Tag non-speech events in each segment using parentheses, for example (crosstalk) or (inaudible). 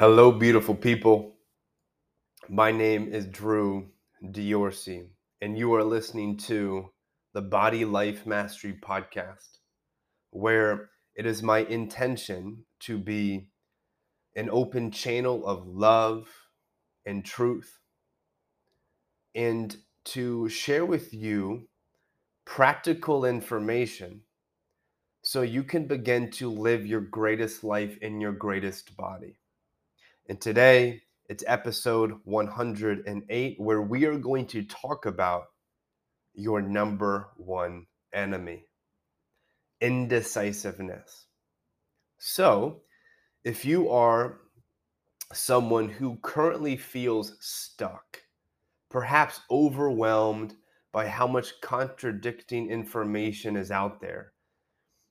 Hello, beautiful people. My name is Drew Diorsi, and you are listening to the Body Life Mastery Podcast, where it is my intention to be an open channel of love and truth, and to share with you practical information so you can begin to live your greatest life in your greatest body. And today it's episode 108, where we are going to talk about your number one enemy indecisiveness. So, if you are someone who currently feels stuck, perhaps overwhelmed by how much contradicting information is out there,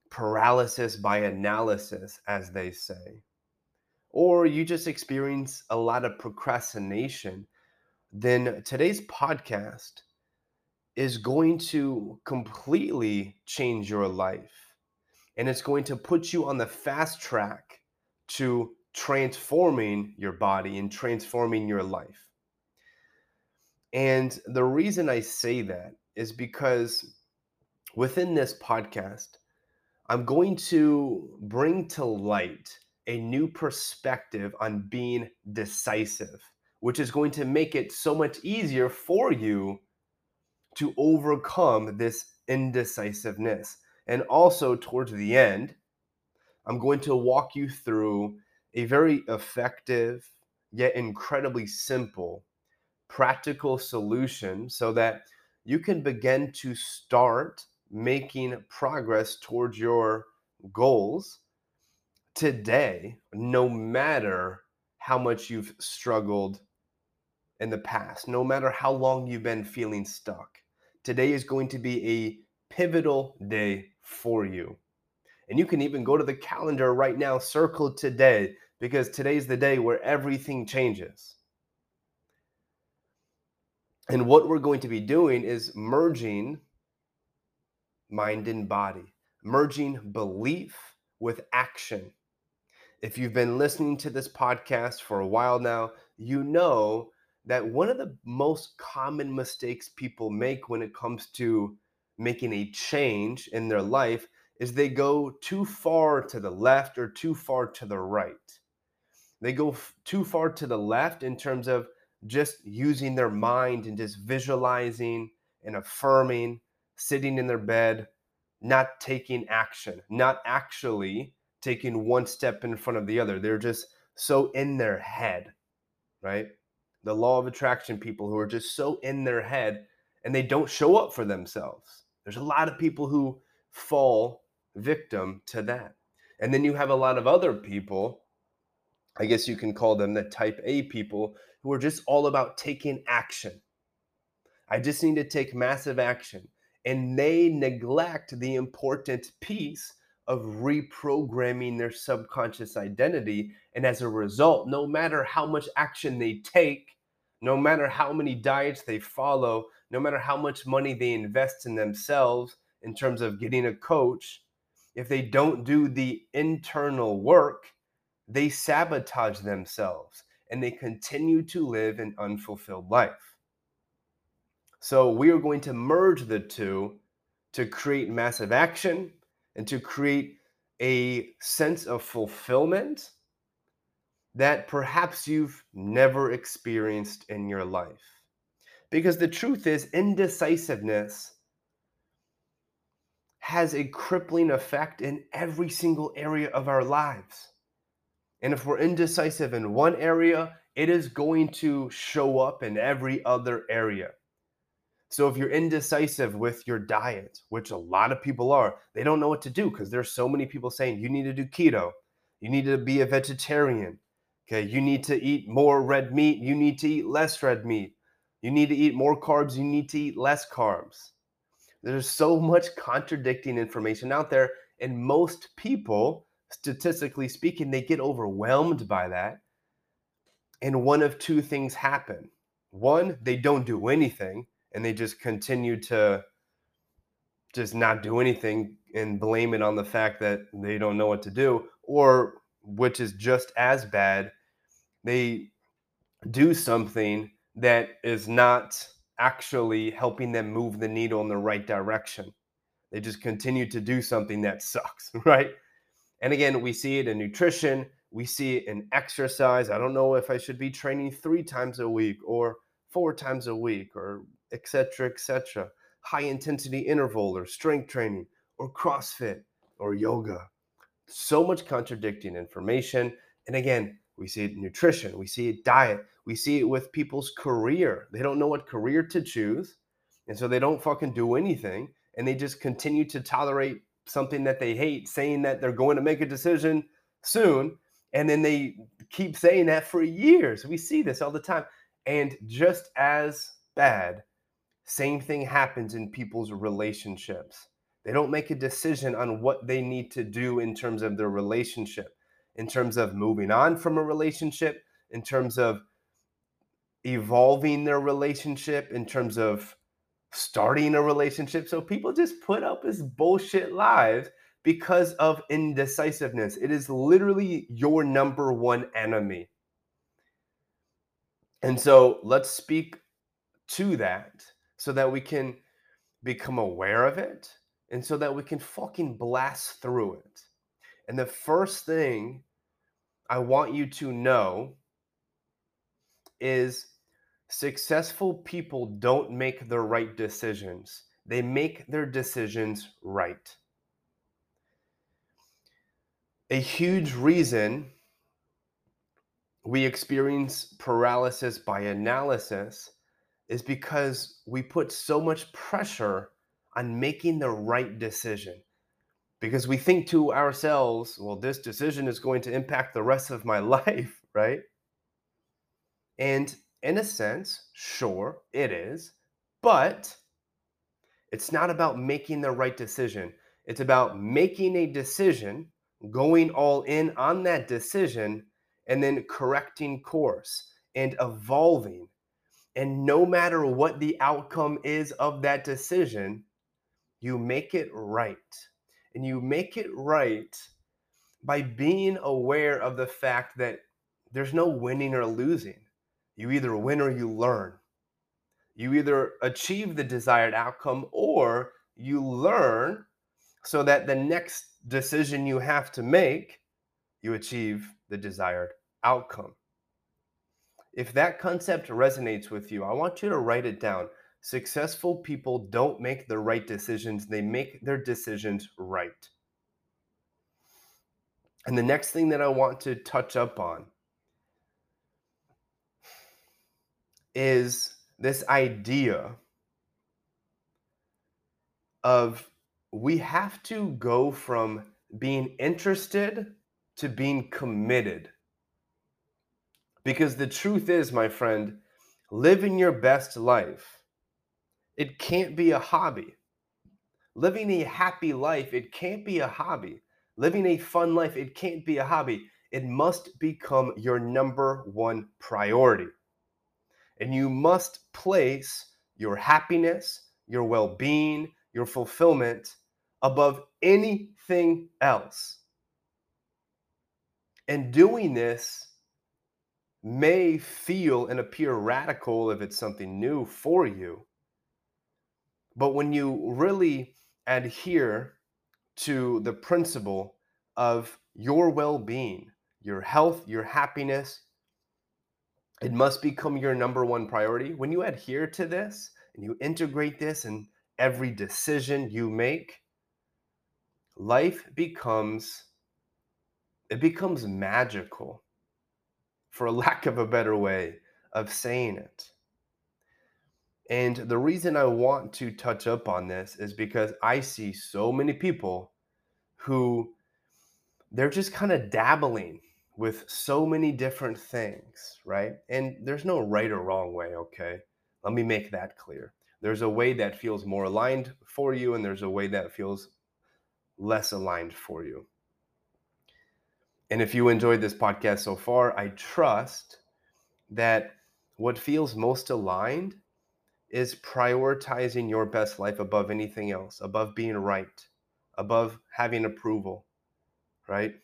paralysis by analysis, as they say or you just experience a lot of procrastination, then today's podcast is going to completely change your life. And it's going to put you on the fast track to transforming your body and transforming your life. And the reason I say that is because within this podcast, I'm going to bring to light a new perspective on being decisive, which is going to make it so much easier for you to overcome this indecisiveness. And also, towards the end, I'm going to walk you through a very effective, yet incredibly simple, practical solution so that you can begin to start making progress towards your goals today, no matter how much you've struggled in the past, no matter how long you've been feeling stuck, today is going to be a pivotal day for you. And you can even go to the calendar right now, circle today, because today's the day where everything changes. And what we're going to be doing is merging mind and body, merging belief with action if you've been listening to this podcast for a while now, you know that one of the most common mistakes people make when it comes to making a change in their life is they go too far to the left or too far to the right. They go f- too far to the left in terms of just using their mind and just visualizing and affirming, sitting in their bed, not taking action, not actually taking one step in front of the other. They're just so in their head, right? The law of attraction people who are just so in their head and they don't show up for themselves. There's a lot of people who fall victim to that. And then you have a lot of other people, I guess you can call them the type A people, who are just all about taking action. I just need to take massive action. And they neglect the important piece of reprogramming their subconscious identity. And as a result, no matter how much action they take, no matter how many diets they follow, no matter how much money they invest in themselves in terms of getting a coach, if they don't do the internal work, they sabotage themselves and they continue to live an unfulfilled life. So, we are going to merge the two to create massive action and to create a sense of fulfillment that perhaps you've never experienced in your life. Because the truth is, indecisiveness has a crippling effect in every single area of our lives. And if we're indecisive in one area, it is going to show up in every other area. So if you're indecisive with your diet, which a lot of people are, they don't know what to do because there's so many people saying you need to do keto, you need to be a vegetarian, okay, you need to eat more red meat, you need to eat less red meat, you need to eat more carbs, you need to eat less carbs. There's so much contradicting information out there, and most people, statistically speaking, they get overwhelmed by that. And one of two things happen. One, they don't do anything and they just continue to just not do anything and blame it on the fact that they don't know what to do or which is just as bad they do something that is not actually helping them move the needle in the right direction. They just continue to do something that sucks, (laughs) right? And again, we see it in nutrition, we see it in exercise. I don't know if I should be training three times a week or four times a week or etc. etc. High intensity interval or strength training or CrossFit or yoga. So much contradicting information. And again, we see it in nutrition, we see it diet, we see it with people's career. They don't know what career to choose. And so they don't fucking do anything. And they just continue to tolerate something that they hate, saying that they're going to make a decision soon. And then they keep saying that for years. We see this all the time. And just as bad, same thing happens in people's relationships. They don't make a decision on what they need to do in terms of their relationship, in terms of moving on from a relationship, in terms of evolving their relationship, in terms of starting a relationship. So people just put up this bullshit lives because of indecisiveness. It is literally your number one enemy. And so let's speak to that so that we can become aware of it and so that we can fucking blast through it. And the first thing I want you to know is successful people don't make the right decisions, they make their decisions right. A huge reason we experience paralysis by analysis is because we put so much pressure on making the right decision. Because we think to ourselves, well, this decision is going to impact the rest of my (laughs) life, right? And in a sense, sure, it is. But it's not about making the right decision. It's about making a decision, going all in on that decision, and then correcting course and evolving. And no matter what the outcome is of that decision, you make it right. And you make it right by being aware of the fact that there's no winning or losing you either win or you learn. You either achieve the desired outcome or you learn so that the next decision you have to make, you achieve the desired outcome. If that concept resonates with you, I want you to write it down. Successful people don't make the right decisions, they make their decisions right. And the next thing that I want to touch up on is this idea of we have to go from being interested to being committed. Because the truth is, my friend, living your best life, it can't be a hobby. Living a happy life, it can't be a hobby. Living a fun life, it can't be a hobby. It must become your number one priority. And you must place your happiness, your well being, your fulfillment above anything else. And doing this may feel and appear radical if it's something new for you. But when you really adhere to the principle of your well being, your health, your happiness, it must become your number one priority. When you adhere to this and you integrate this in every decision you make, life becomes it becomes magical for lack of a better way of saying it. And the reason I want to touch up on this is because I see so many people who they're just kind of dabbling with so many different things, right? And there's no right or wrong way, okay? Let me make that clear. There's a way that feels more aligned for you, and there's a way that feels less aligned for you. And if you enjoyed this podcast so far, I trust that what feels most aligned is prioritizing your best life above anything else, above being right, above having approval, right?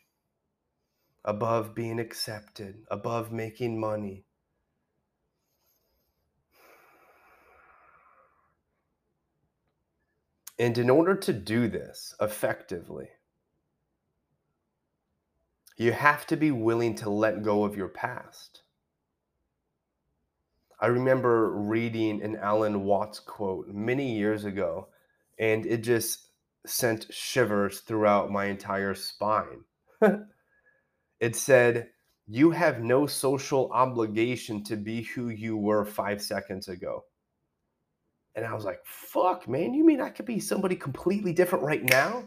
above being accepted, above making money. And in order to do this effectively, you have to be willing to let go of your past. I remember reading an Alan Watts quote many years ago, and it just sent shivers throughout my entire spine. (laughs) it said, You have no social obligation to be who you were five seconds ago. And I was like, fuck, man, you mean I could be somebody completely different right now?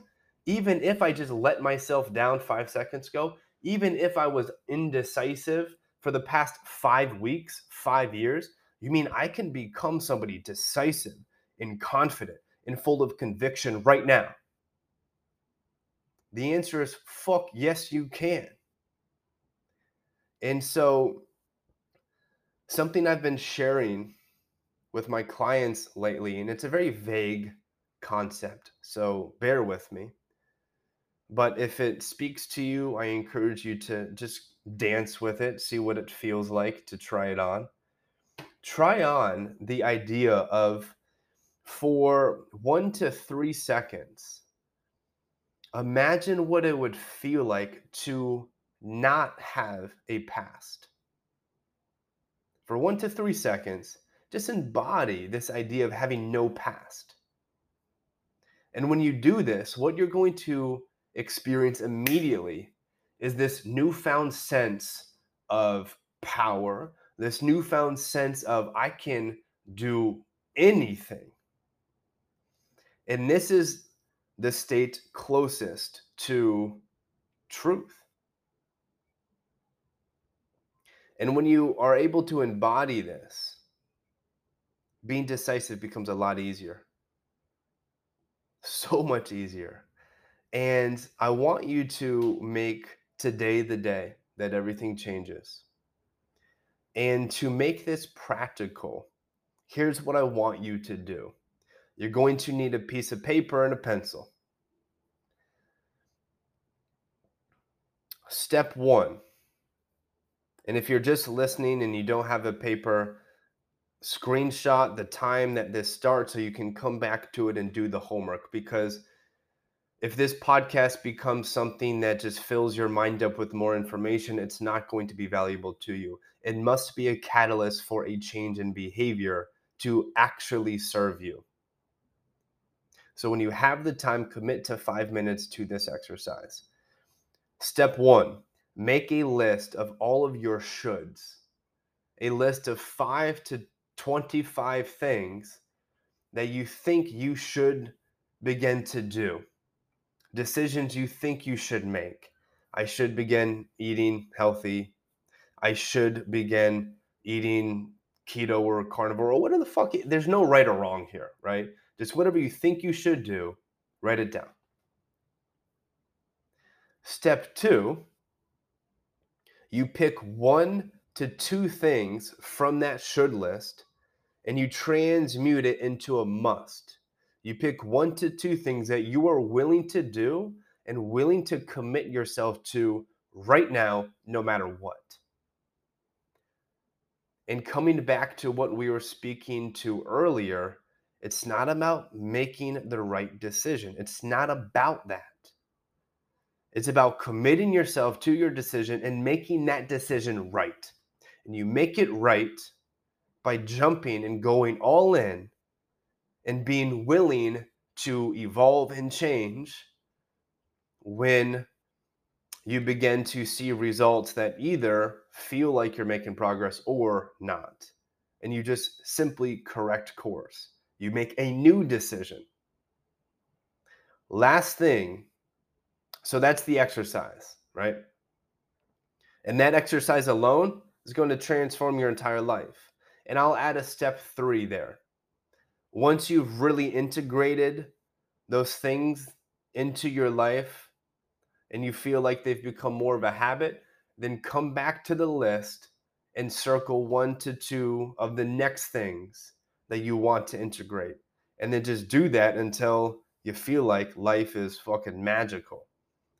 Even if I just let myself down five seconds ago, even if I was indecisive for the past five weeks, five years, you mean I can become somebody decisive and confident and full of conviction right now? The answer is fuck, yes, you can. And so, something I've been sharing with my clients lately, and it's a very vague concept, so bear with me. But if it speaks to you, I encourage you to just dance with it, see what it feels like to try it on. Try on the idea of for one to three seconds, imagine what it would feel like to not have a past. For one to three seconds, just embody this idea of having no past. And when you do this, what you're going to experience immediately is this newfound sense of power, this newfound sense of I can do anything. And this is the state closest to truth. And when you are able to embody this, being decisive becomes a lot easier. So much easier. And I want you to make today the day that everything changes. And to make this practical, here's what I want you to do you're going to need a piece of paper and a pencil. Step one, and if you're just listening and you don't have a paper, screenshot the time that this starts so you can come back to it and do the homework because if this podcast becomes something that just fills your mind up with more information, it's not going to be valuable to you. It must be a catalyst for a change in behavior to actually serve you. So, when you have the time, commit to five minutes to this exercise. Step one make a list of all of your shoulds, a list of five to 25 things that you think you should begin to do, decisions you think you should make. I should begin eating healthy. I should begin eating keto or carnivore or whatever the fuck. There's no right or wrong here, right? Just whatever you think you should do, write it down. Step two, you pick one to two things from that should list and you transmute it into a must. You pick one to two things that you are willing to do and willing to commit yourself to right now, no matter what. And coming back to what we were speaking to earlier, it's not about making the right decision. It's not about that. It's about committing yourself to your decision and making that decision right. And you make it right by jumping and going all in and being willing to evolve and change when you begin to see results that either feel like you're making progress or not. And you just simply correct course. You make a new decision. Last thing, so that's the exercise, right? And that exercise alone is going to transform your entire life. And I'll add a step three there. Once you've really integrated those things into your life and you feel like they've become more of a habit, then come back to the list and circle one to two of the next things that you want to integrate. And then just do that until you feel like life is fucking magical.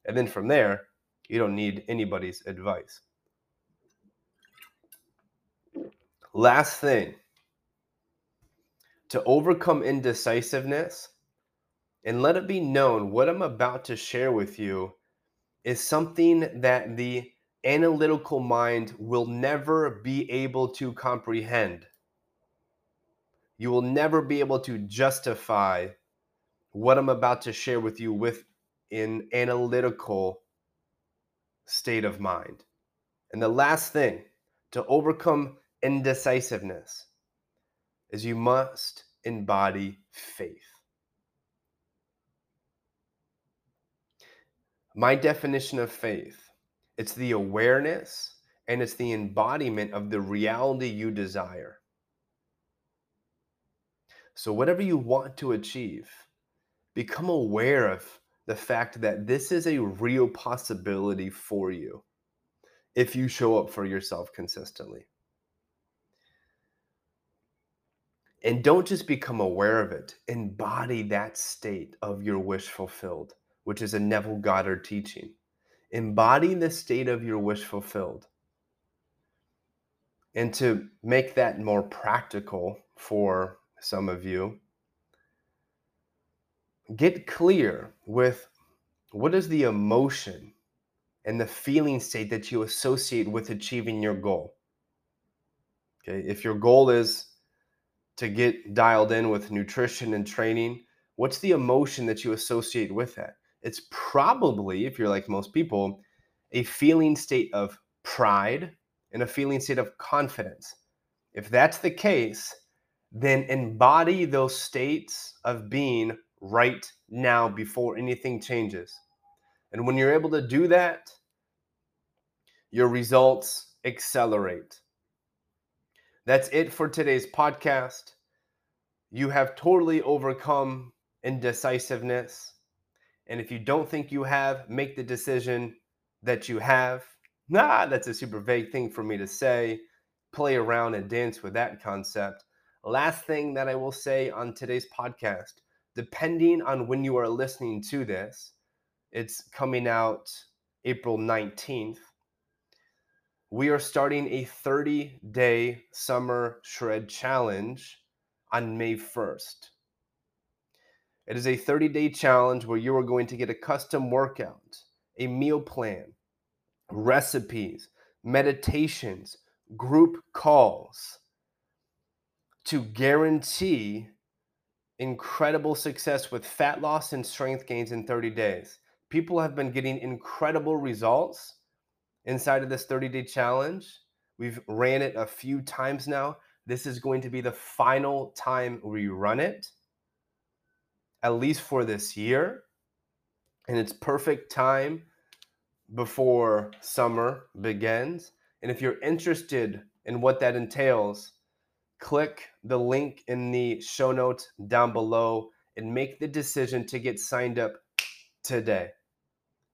And then from there, You don't need anybody's advice. Last thing to overcome indecisiveness and let it be known what I'm about to share with you is something that the analytical mind will never be able to comprehend. You will never be able to justify what I'm about to share with you with an analytical state of mind. And the last thing to overcome indecisiveness is you must embody faith. My definition of faith, it's the awareness and it's the embodiment of the reality you desire. So whatever you want to achieve, become aware of the fact that this is a real possibility for you if you show up for yourself consistently. And don't just become aware of it, embody that state of your wish fulfilled which is a Neville Goddard teaching. Embody the state of your wish fulfilled. And to make that more practical for some of you, get clear with what is the emotion and the feeling state that you associate with achieving your goal. Okay, if your goal is to get dialed in with nutrition and training, what's the emotion that you associate with that? it's probably, if you're like most people, a feeling state of pride and a feeling state of confidence. If that's the case, then embody those states of being right now before anything changes. And when you're able to do that, your results accelerate. That's it for today's podcast. You have totally overcome indecisiveness. And if you don't think you have, make the decision that you have. Nah, that's a super vague thing for me to say. Play around and dance with that concept. Last thing that I will say on today's podcast depending on when you are listening to this, it's coming out April 19th. We are starting a 30 day summer shred challenge on May 1st. It is a 30 day challenge where you are going to get a custom workout, a meal plan, recipes, meditations, group calls to guarantee incredible success with fat loss and strength gains in 30 days. People have been getting incredible results inside of this 30 day challenge. We've ran it a few times now. This is going to be the final time we run it at least for this year. And it's perfect time before summer begins. And if you're interested in what that entails, click the link in the show notes down below and make the decision to get signed up today.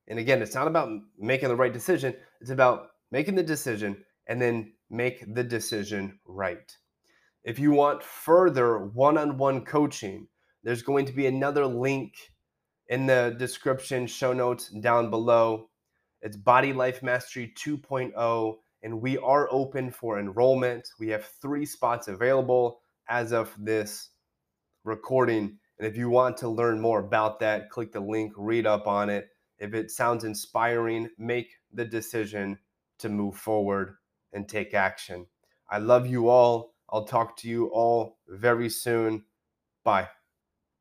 And again, it's not about making the right decision, it's about making the decision and then make the decision right. If you want further one on one coaching, there's going to be another link in the description, show notes down below. It's Body Life Mastery 2.0, and we are open for enrollment. We have three spots available as of this recording. And if you want to learn more about that, click the link, read up on it. If it sounds inspiring, make the decision to move forward and take action. I love you all. I'll talk to you all very soon. Bye.